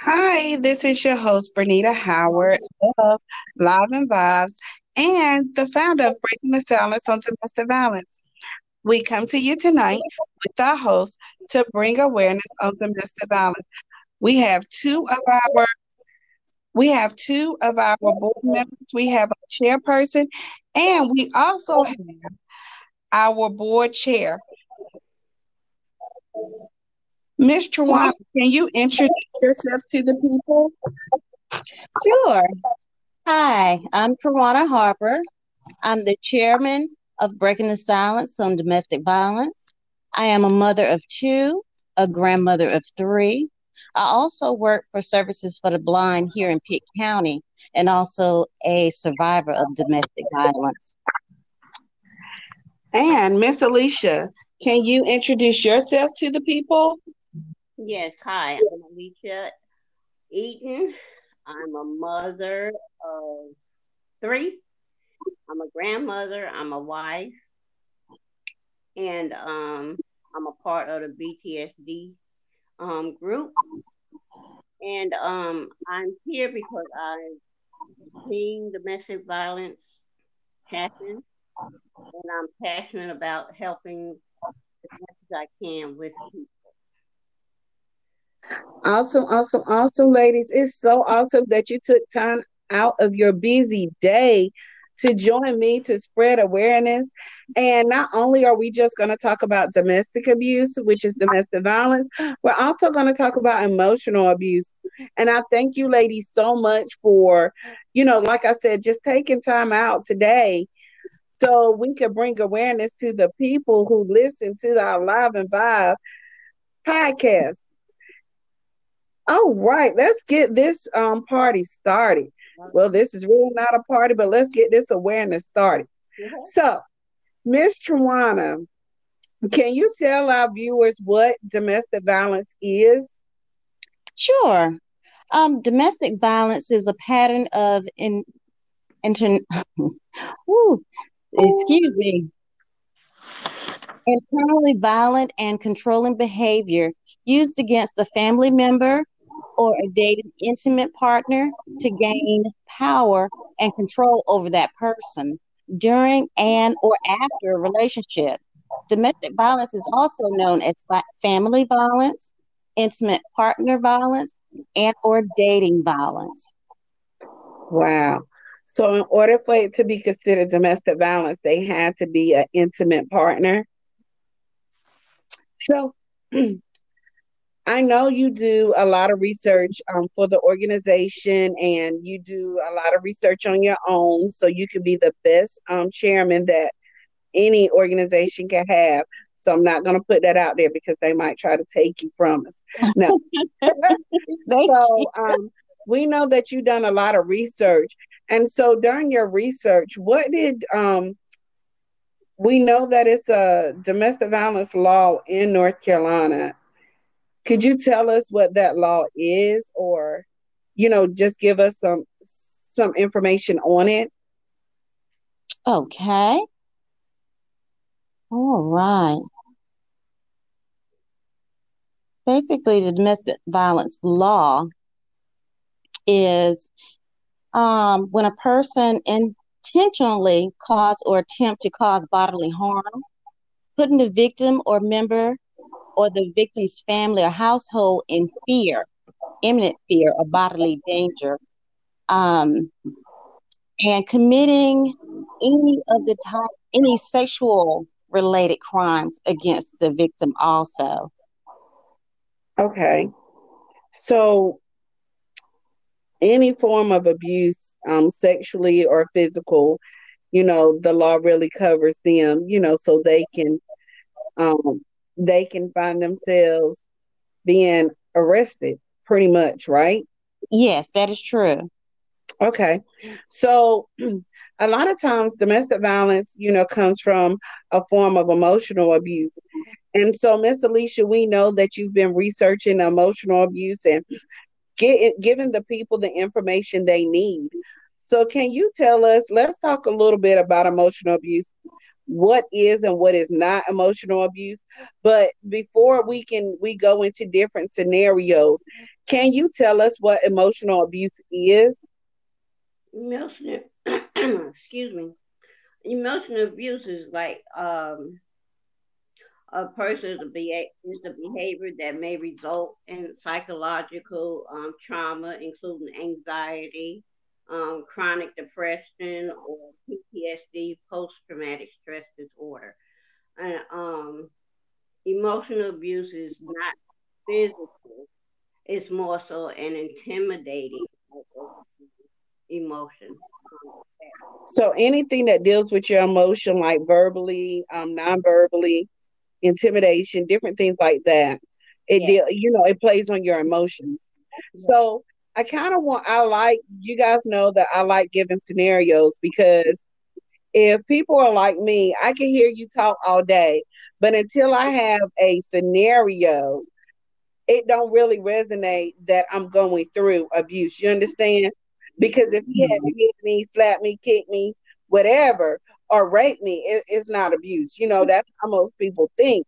Hi, this is your host, Bernita Howard of Live and Vibes and the founder of Breaking the Silence on Domestic Violence. We come to you tonight with our host to bring awareness on domestic violence. We have two of our we have two of our board members. We have a chairperson, and we also have our board chair. Ms. Trawana, can you introduce yourself to the people? Sure. Hi, I'm Trawana Harper. I'm the chairman of Breaking the Silence on Domestic Violence. I am a mother of two, a grandmother of three. I also work for Services for the Blind here in Pitt County and also a survivor of domestic violence. And Miss Alicia, can you introduce yourself to the people? Yes, hi, I'm Alicia Eaton. I'm a mother of three. I'm a grandmother, I'm a wife, and um, I'm a part of the BTSD um, group. And um, I'm here because I've seen domestic violence happen, and I'm passionate about helping as much as I can with people. Awesome, awesome, awesome, ladies. It's so awesome that you took time out of your busy day to join me to spread awareness. And not only are we just going to talk about domestic abuse, which is domestic violence, we're also going to talk about emotional abuse. And I thank you, ladies, so much for, you know, like I said, just taking time out today so we can bring awareness to the people who listen to our Live and Vibe podcast. All right, let's get this um party started. Well, this is really not a party, but let's get this awareness started. Mm-hmm. So, Miss Trawana, can you tell our viewers what domestic violence is? Sure. Um, domestic violence is a pattern of in, inter, ooh, excuse me, internally violent and controlling behavior used against a family member, or a dated intimate partner to gain power and control over that person during and or after a relationship. Domestic violence is also known as family violence, intimate partner violence, and or dating violence. Wow. So in order for it to be considered domestic violence, they had to be an intimate partner. So I know you do a lot of research um, for the organization and you do a lot of research on your own so you can be the best um, chairman that any organization can have. So I'm not going to put that out there because they might try to take you from us. No. so um, we know that you've done a lot of research. And so during your research, what did um, we know that it's a domestic violence law in North Carolina could you tell us what that law is or you know just give us some some information on it? Okay. All right. Basically the domestic violence law is um, when a person intentionally cause or attempt to cause bodily harm putting the victim or member or the victim's family or household in fear, imminent fear of bodily danger, um, and committing any of the type, any sexual related crimes against the victim also. Okay. So any form of abuse, um, sexually or physical, you know, the law really covers them, you know, so they can um, they can find themselves being arrested pretty much, right? Yes, that is true. Okay. So a lot of times domestic violence, you know, comes from a form of emotional abuse. And so Miss Alicia, we know that you've been researching emotional abuse and get, giving the people the information they need. So, can you tell us? Let's talk a little bit about emotional abuse. What is and what is not emotional abuse? But before we can we go into different scenarios, can you tell us what emotional abuse is? Emotional, excuse me. Emotional abuse is like um a person is the behavior that may result in psychological um, trauma, including anxiety, um, chronic depression, or PTSD, post traumatic stress disorder. And um, emotional abuse is not physical, it's more so an intimidating emotion. So anything that deals with your emotion, like verbally, um, non-verbally, intimidation, different things like that. It yeah. you know, it plays on your emotions. Yeah. So I kind of want I like you guys know that I like giving scenarios because if people are like me, I can hear you talk all day, but until I have a scenario, it don't really resonate that I'm going through abuse. You understand? Because if he had to hit me, slap me, kick me, whatever, or rape me, it, it's not abuse. You know, that's how most people think.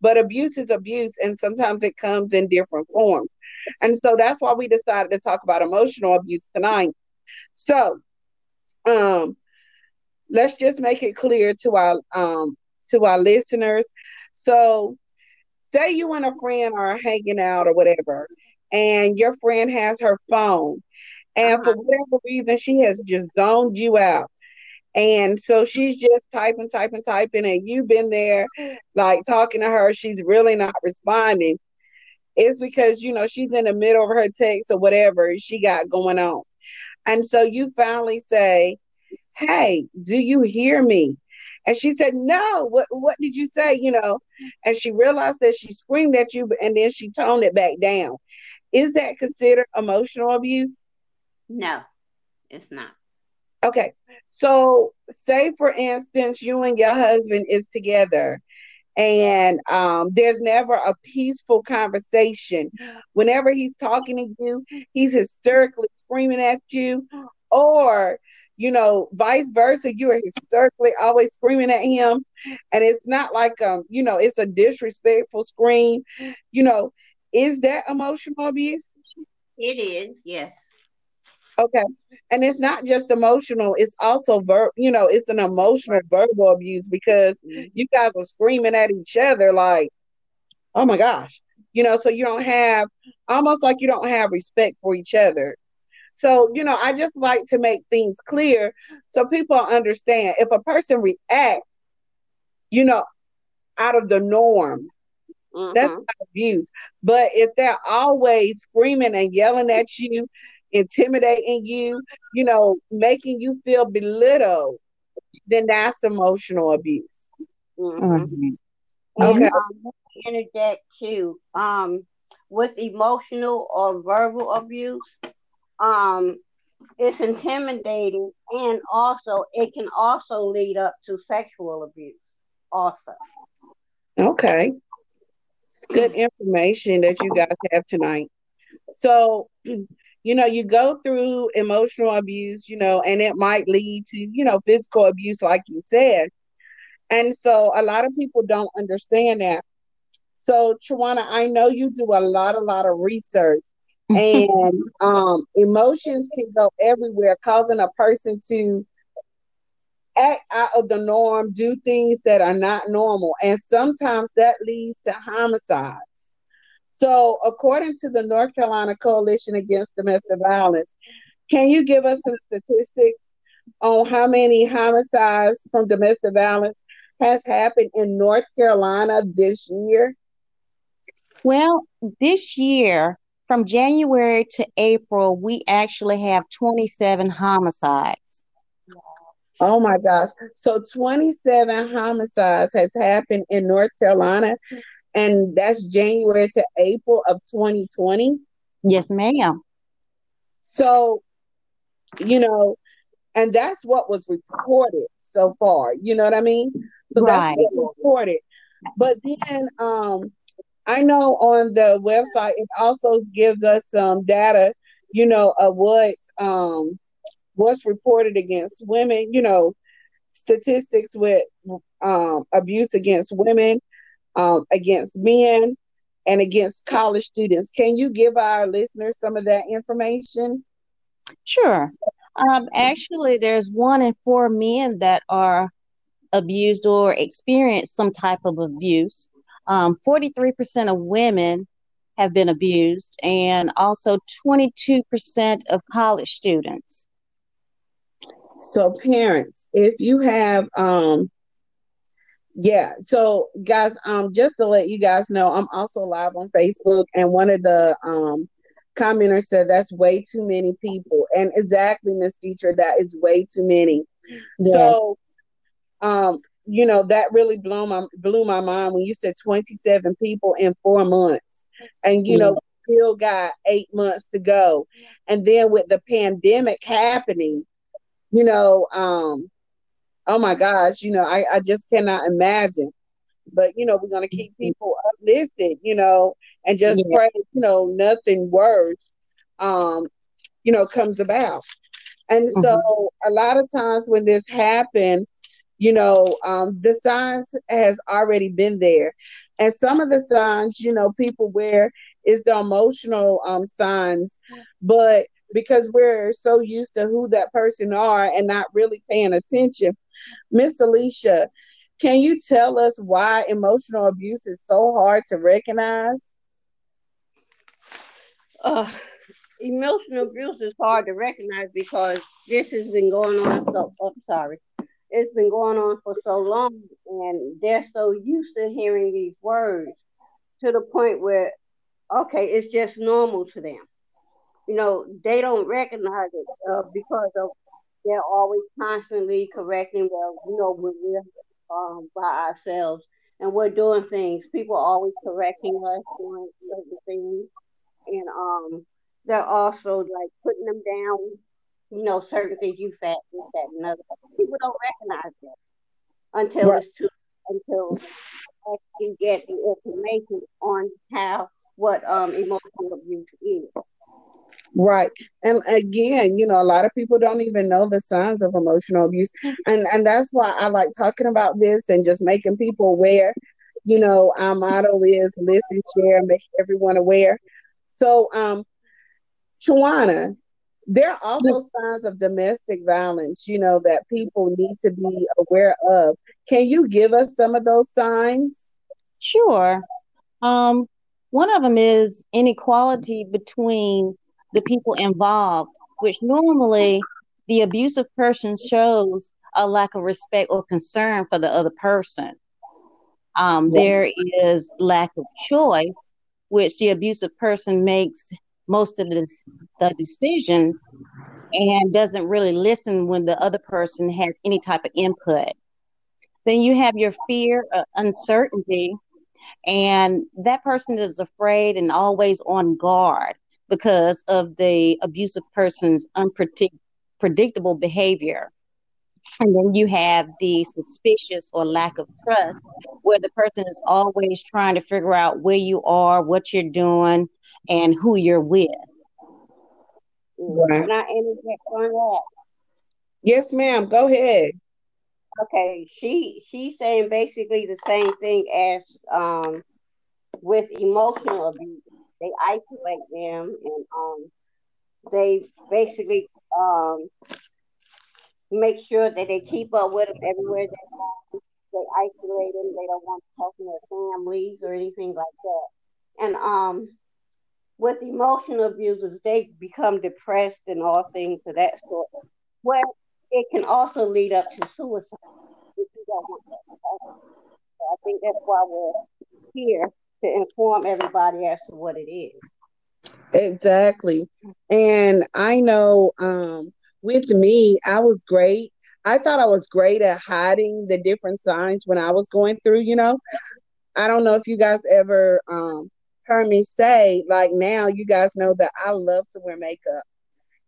But abuse is abuse, and sometimes it comes in different forms. And so that's why we decided to talk about emotional abuse tonight. So, um, let's just make it clear to our um to our listeners. So, say you and a friend are hanging out or whatever, and your friend has her phone, and uh-huh. for whatever reason, she has just zoned you out. And so she's just typing, typing, typing, and you've been there like talking to her. She's really not responding. It's because, you know, she's in the middle of her text or whatever she got going on. And so you finally say, Hey, do you hear me? And she said, No, what what did you say? You know, and she realized that she screamed at you and then she toned it back down. Is that considered emotional abuse? No, it's not. Okay. So say for instance, you and your husband is together and um, there's never a peaceful conversation. Whenever he's talking to you, he's hysterically screaming at you, or you know, vice versa. You are hysterically always screaming at him, and it's not like um, you know, it's a disrespectful scream. You know, is that emotional abuse? It is, yes. Okay. And it's not just emotional, it's also verb, you know, it's an emotional verbal abuse because mm-hmm. you guys are screaming at each other like, oh my gosh. You know, so you don't have almost like you don't have respect for each other. So, you know, I just like to make things clear so people understand if a person reacts, you know, out of the norm, mm-hmm. that's abuse. But if they're always screaming and yelling at you intimidating you, you know, making you feel belittled, then that's emotional abuse. Mm-hmm. Mm-hmm. Okay. And, um, interject too. Um, with emotional or verbal abuse, um, it's intimidating, and also it can also lead up to sexual abuse. Also. Okay. Good information that you guys have tonight. So you know, you go through emotional abuse, you know, and it might lead to, you know, physical abuse, like you said. And so a lot of people don't understand that. So, Tawana, I know you do a lot, a lot of research, and um, emotions can go everywhere, causing a person to act out of the norm, do things that are not normal. And sometimes that leads to homicide. So, according to the North Carolina Coalition Against Domestic Violence, can you give us some statistics on how many homicides from domestic violence has happened in North Carolina this year? Well, this year, from January to April, we actually have 27 homicides. Oh my gosh. So 27 homicides has happened in North Carolina and that's January to April of 2020. Yes, ma'am. So, you know, and that's what was reported so far. You know what I mean? So right. that's what reported. But then um I know on the website it also gives us some data, you know, of what um what's reported against women, you know, statistics with um, abuse against women, um, against men, and against college students. Can you give our listeners some of that information? Sure. Um, actually, there's one in four men that are abused or experience some type of abuse. Um, 43% of women have been abused, and also 22% of college students. So, parents, if you have um, yeah. So guys, um, just to let you guys know, I'm also live on Facebook and one of the um commenters said that's way too many people. And exactly, Miss Teacher, that is way too many. Yes. So um, you know, that really blew my blew my mind when you said 27 people in four months. And you yeah. know, still got eight months to go. And then with the pandemic happening, you know, um, oh my gosh, you know, I, I just cannot imagine. But you know, we're gonna keep mm-hmm. people uplifted, you know, and just yeah. pray, you know, nothing worse um, you know, comes about. And mm-hmm. so a lot of times when this happened, you know, um, the signs has already been there. And some of the signs, you know, people wear is the emotional um, signs, but because we're so used to who that person are and not really paying attention, Miss Alicia, can you tell us why emotional abuse is so hard to recognize? Uh, emotional abuse is hard to recognize because this has been going on so oh, sorry. It's been going on for so long and they're so used to hearing these words to the point where okay, it's just normal to them. You know, they don't recognize it uh, because of they're always constantly correcting. Well, you know, when we're um, by ourselves and we're doing things, people are always correcting us doing certain things, and um, they're also like putting them down. You know, certain things you fat, this, that, and other. People don't recognize that until right. it's too until you get the information on how what um emotional abuse is. Right. And again, you know, a lot of people don't even know the signs of emotional abuse. And and that's why I like talking about this and just making people aware. You know, our motto is listen, share, make everyone aware. So um Chuana, there are also signs of domestic violence, you know, that people need to be aware of. Can you give us some of those signs? Sure. Um, one of them is inequality between the people involved, which normally the abusive person shows a lack of respect or concern for the other person. Um, there is lack of choice, which the abusive person makes most of the, the decisions and doesn't really listen when the other person has any type of input. Then you have your fear, of uncertainty, and that person is afraid and always on guard because of the abusive person's unpredictable behavior. And then you have the suspicious or lack of trust, where the person is always trying to figure out where you are, what you're doing, and who you're with. Right. Can I interject on that? Yes, ma'am. Go ahead. Okay, she she's saying basically the same thing as um with emotional abuse they isolate them and um, they basically um, make sure that they keep up with them everywhere they go. They isolate them. They don't want to talk to their families or anything like that. And um, with emotional abusers, they become depressed and all things of that sort. Where it can also lead up to suicide. If you don't want that. I think that's why we're here to inform everybody as to what it is. Exactly. And I know um, with me, I was great. I thought I was great at hiding the different signs when I was going through, you know. I don't know if you guys ever um, heard me say, like now, you guys know that I love to wear makeup.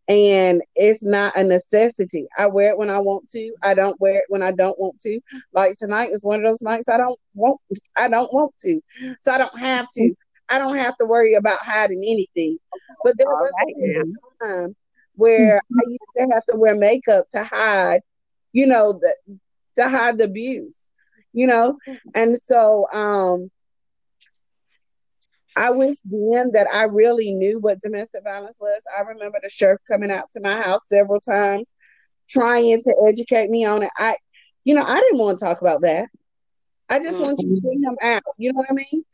And it's not a necessity. I wear it when I want to. I don't wear it when I don't want to. Like tonight is one of those nights I don't want I don't want to. So I don't have to. I don't have to worry about hiding anything. But there was right, a time where I used to have to wear makeup to hide, you know, the to hide the abuse, you know. And so um I wish then that I really knew what domestic violence was. I remember the sheriff coming out to my house several times trying to educate me on it. I, you know, I didn't want to talk about that. I just mm-hmm. wanted to bring him out. You know what I mean?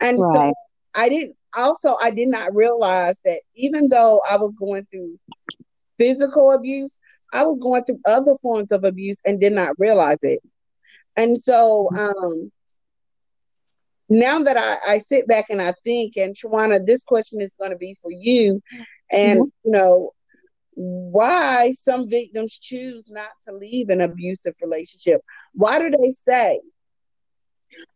And right. so I didn't, also, I did not realize that even though I was going through physical abuse, I was going through other forms of abuse and did not realize it. And so, um, now that I, I sit back and I think, and Shawana, this question is going to be for you, and mm-hmm. you know, why some victims choose not to leave an abusive relationship. Why do they stay?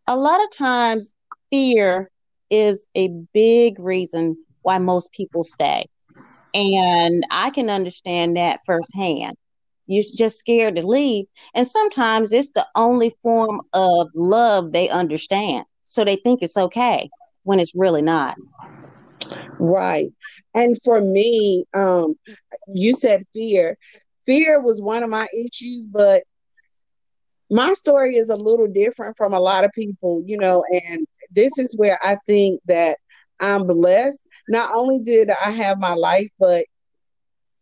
A lot of times, fear is a big reason why most people stay. And I can understand that firsthand. You're just scared to leave. And sometimes it's the only form of love they understand so they think it's okay when it's really not. Right. And for me um you said fear. Fear was one of my issues but my story is a little different from a lot of people you know and this is where i think that i'm blessed. Not only did i have my life but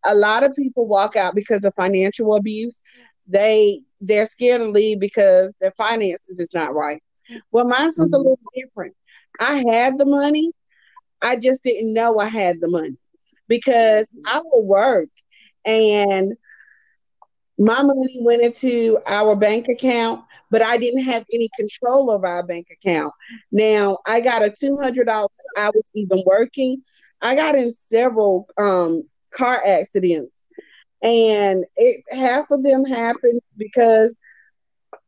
a lot of people walk out because of financial abuse. They they're scared to leave because their finances is not right well, mine was a mm-hmm. little different. I had the money, I just didn't know I had the money because I would work and my money went into our bank account, but I didn't have any control over our bank account. Now I got a two hundred dollars. I was even working. I got in several um, car accidents, and it half of them happened because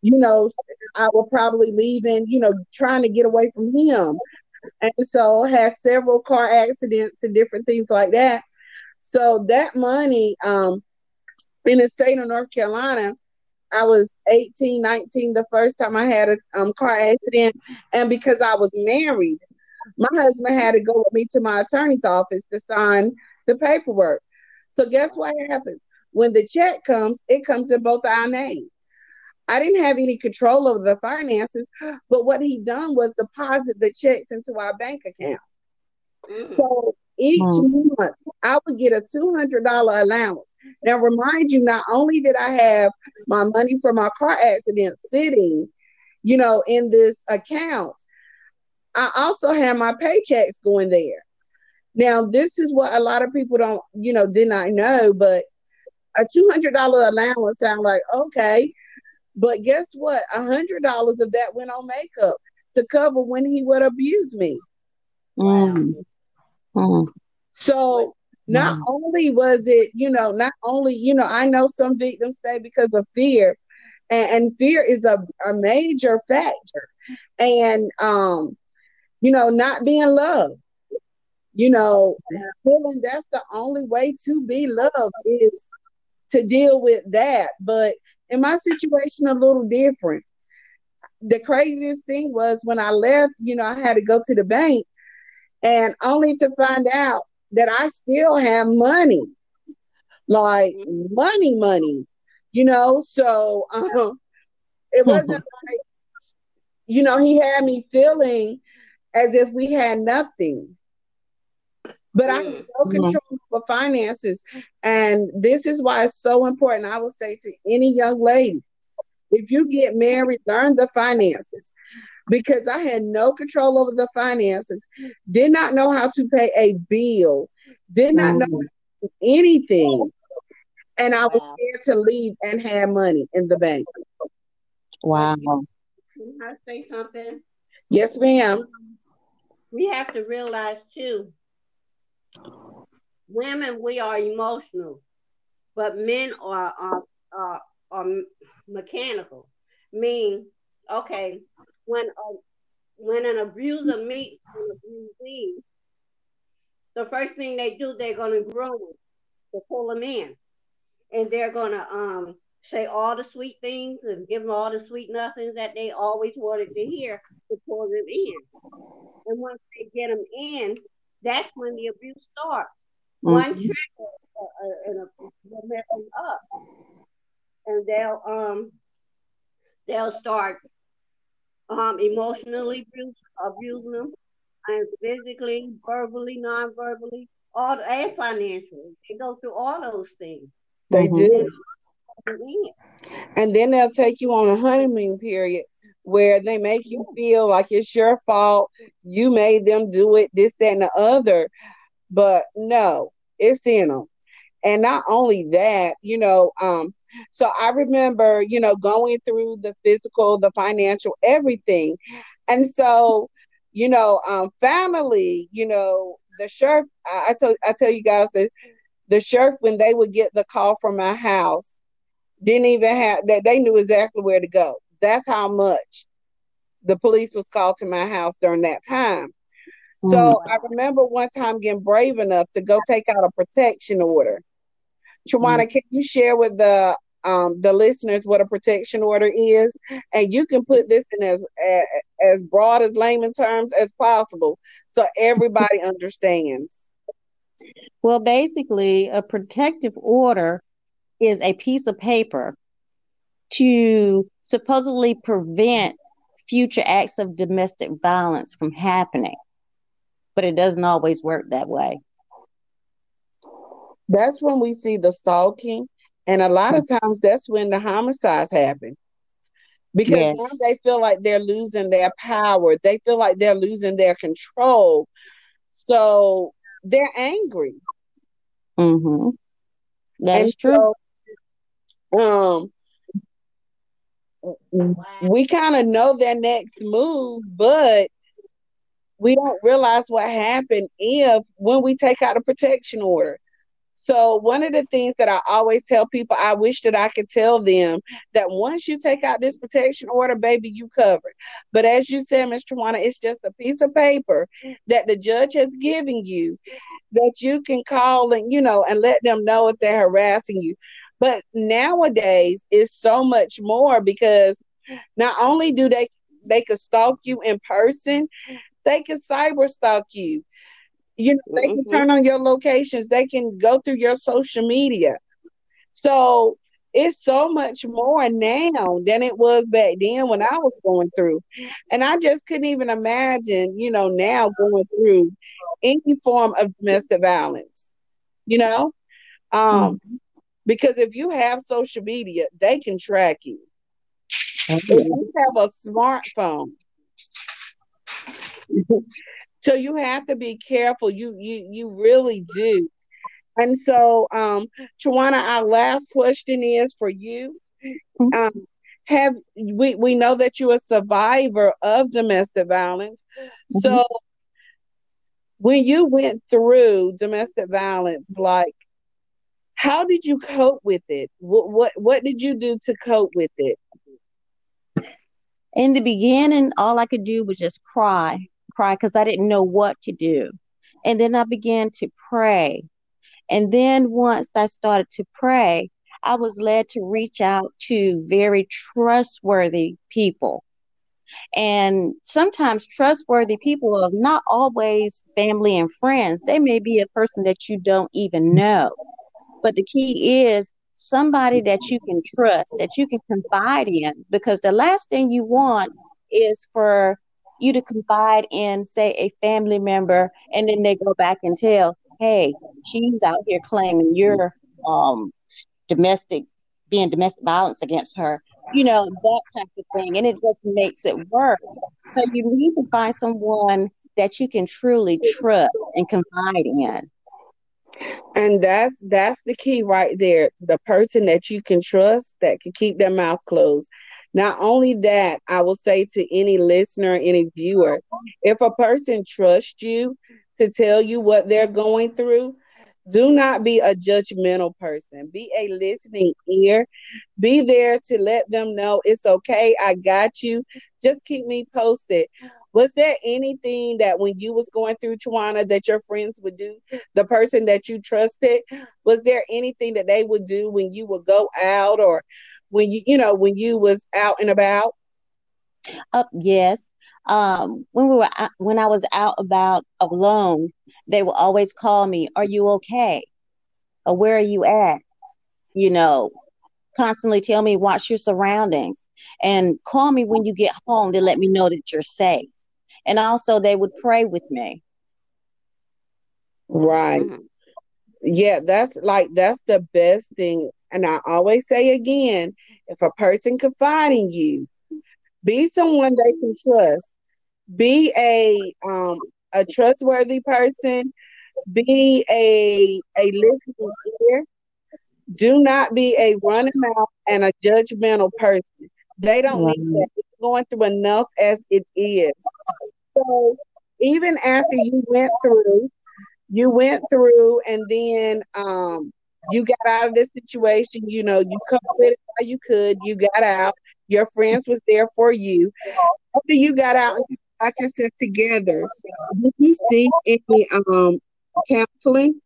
you know, I was probably leaving, you know, trying to get away from him. And so had several car accidents and different things like that. So that money, um, in the state of North Carolina, I was 18, 19 the first time I had a um, car accident. And because I was married, my husband had to go with me to my attorney's office to sign the paperwork. So guess what happens? When the check comes, it comes in both our names. I didn't have any control over the finances, but what he done was deposit the checks into our bank account. Mm. So each mm. month I would get a $200 allowance. Now, remind you, not only did I have my money from my car accident sitting, you know, in this account, I also had my paychecks going there. Now, this is what a lot of people don't, you know, did not know, but a $200 allowance sound like, okay, but guess what? A hundred dollars of that went on makeup to cover when he would abuse me. Mm. Mm. So not mm. only was it, you know, not only, you know, I know some victims stay because of fear, and, and fear is a, a major factor. And um, you know, not being loved. You know, feeling that's the only way to be loved is to deal with that. But in my situation, a little different. The craziest thing was when I left, you know, I had to go to the bank and only to find out that I still have money, like money, money, you know. So um, it wasn't like, you know, he had me feeling as if we had nothing. But I have no control over finances. And this is why it's so important. I would say to any young lady, if you get married, learn the finances. Because I had no control over the finances, did not know how to pay a bill, did not know mm-hmm. anything. And I was wow. scared to leave and have money in the bank. Wow. Can I say something? Yes, ma'am. We have to realize too women we are emotional, but men are are are, are mechanical. Mean okay when a, when an abuser meets an abusee, the first thing they do they're gonna groom to pull them in, and they're gonna um say all the sweet things and give them all the sweet nothings that they always wanted to hear to pull them in. And once they get them in, that's when the abuse starts. Mm-hmm. One trick uh, uh, and will mess them up, and they'll um they'll start um emotionally abuse, abusing them, and physically, verbally, non-verbally, all and financially. They go through all those things. They mm-hmm. do. And then they'll take you on a honeymoon period where they make you feel like it's your fault. You made them do it, this, that, and the other. But no, it's in them. And not only that, you know, um, so I remember, you know, going through the physical, the financial, everything. And so, you know, um, family, you know, the sheriff, I, I tell I tell you guys that the sheriff, when they would get the call from my house, didn't even have that they knew exactly where to go. That's how much the police was called to my house during that time. So mm-hmm. I remember one time getting brave enough to go take out a protection order. Tawana, mm-hmm. can you share with the um, the listeners what a protection order is? And you can put this in as as broad as layman terms as possible, so everybody understands. Well, basically, a protective order is a piece of paper to supposedly prevent future acts of domestic violence from happening. But it doesn't always work that way. That's when we see the stalking. And a lot of times that's when the homicides happen. Because yes. now they feel like they're losing their power. They feel like they're losing their control. So they're angry. Mm-hmm. That and is true. So um we kind of know their next move, but we don't realize what happened if when we take out a protection order. So one of the things that I always tell people, I wish that I could tell them that once you take out this protection order, baby, you covered. But as you said, Ms. Tawana, it's just a piece of paper that the judge has given you that you can call and you know and let them know if they're harassing you. But nowadays it's so much more because not only do they they could stalk you in person, they can cyber stalk you. You know, they can mm-hmm. turn on your locations, they can go through your social media. So it's so much more now than it was back then when I was going through. And I just couldn't even imagine, you know, now going through any form of domestic violence, you know? Um, mm-hmm. Because if you have social media, they can track you. If you have a smartphone, so you have to be careful. You you you really do. And so, um, Tawana, our last question is for you. Mm-hmm. Um, have we we know that you're a survivor of domestic violence. Mm-hmm. So when you went through domestic violence, like how did you cope with it? What what what did you do to cope with it? In the beginning, all I could do was just cry, cry because I didn't know what to do. And then I began to pray. And then once I started to pray, I was led to reach out to very trustworthy people. And sometimes trustworthy people are not always family and friends. They may be a person that you don't even know. But the key is somebody that you can trust, that you can confide in, because the last thing you want is for you to confide in, say, a family member, and then they go back and tell, hey, she's out here claiming you're um, domestic, being domestic violence against her, you know, that type of thing. And it just makes it worse. So you need to find someone that you can truly trust and confide in and that's that's the key right there the person that you can trust that can keep their mouth closed. Not only that i will say to any listener any viewer if a person trusts you to tell you what they're going through do not be a judgmental person. Be a listening ear. Be there to let them know it's okay i got you. Just keep me posted Was there anything that when you was going through Tawana that your friends would do? The person that you trusted, was there anything that they would do when you would go out or when you you know when you was out and about? Up, uh, yes. Um, when we were when I was out about alone, they will always call me, "Are you okay? Or where are you at?" You know, constantly tell me watch your surroundings and call me when you get home to let me know that you're safe. And also, they would pray with me. Right. Mm-hmm. Yeah, that's like that's the best thing. And I always say again, if a person confide in you, be someone they can trust. Be a um a trustworthy person. Be a a listening ear. Do not be a running mouth and a judgmental person. They don't need that. It's going through enough as it is. So even after you went through, you went through and then um you got out of this situation, you know, you covered it how you could, you got out, your friends was there for you. After you got out and got yourself together, did you seek any um counseling?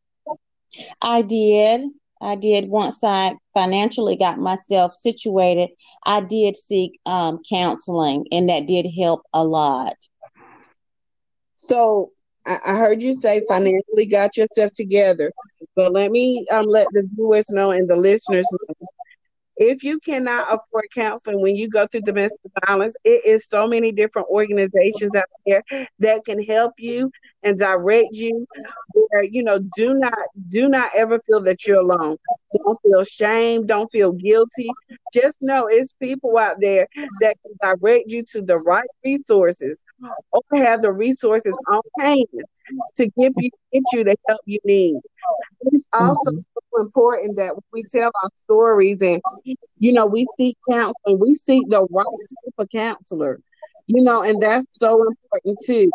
I did. I did once I financially got myself situated. I did seek um, counseling, and that did help a lot. So I, I heard you say financially got yourself together, but let me um, let the viewers know and the listeners know if you cannot afford counseling when you go through domestic violence, it is so many different organizations out there that can help you and direct you. Where you know, do not do not ever feel that you're alone. Don't feel shame. Don't feel guilty. Just know it's people out there that can direct you to the right resources or have the resources on hand to give you get you the help you need. It's also mm-hmm important that we tell our stories and you know we seek counseling we seek the right type of counselor you know and that's so important too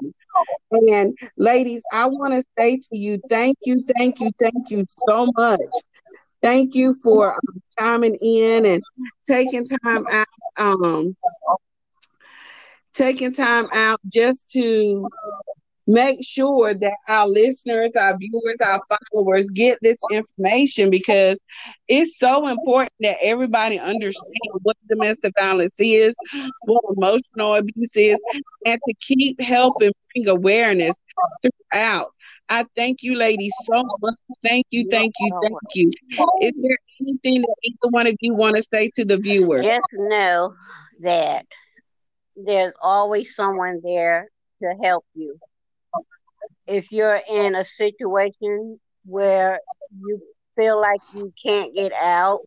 and ladies i want to say to you thank you thank you thank you so much. Thank you for um, chiming in and taking time out um taking time out just to make sure that our listeners, our viewers, our followers get this information because it's so important that everybody understand what domestic violence is, what emotional abuse is, and to keep helping bring awareness throughout. I thank you, ladies, so much. Thank you, thank you, thank you. Is there anything that either one of you want to say to the viewers? Just know that there's always someone there to help you if you're in a situation where you feel like you can't get out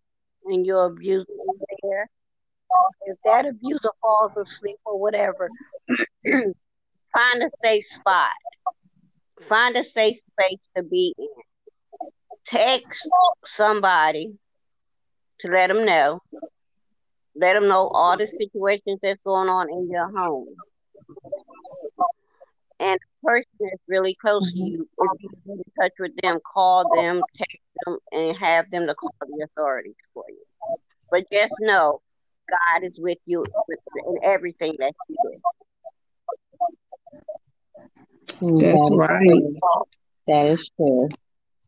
and your abuser is there, if that abuser falls asleep or whatever, find a safe spot. Find a safe space to be in. Text somebody to let them know. Let them know all the situations that's going on in your home and the person is really close to you, if you get in touch with them, call them, text them, and have them to call the authorities for you. But just know, God is with you in everything that you do. That's right. That is true.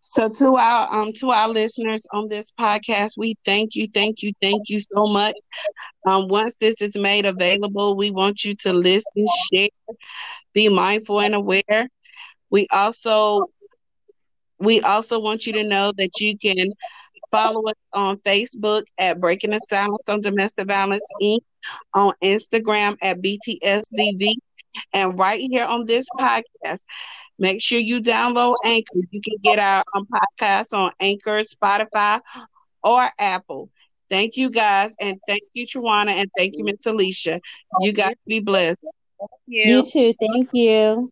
So to our um to our listeners on this podcast, we thank you, thank you, thank you so much. Um, once this is made available, we want you to listen, share, be mindful and aware. We also we also want you to know that you can follow us on Facebook at Breaking the Silence on Domestic Violence Inc. on Instagram at BTSDV and right here on this podcast. Make sure you download Anchor. You can get our um, podcast on Anchor, Spotify, or Apple. Thank you guys, and thank you, Tawana, and thank you, Miss Alicia. You guys be blessed. You. you too. Thank you.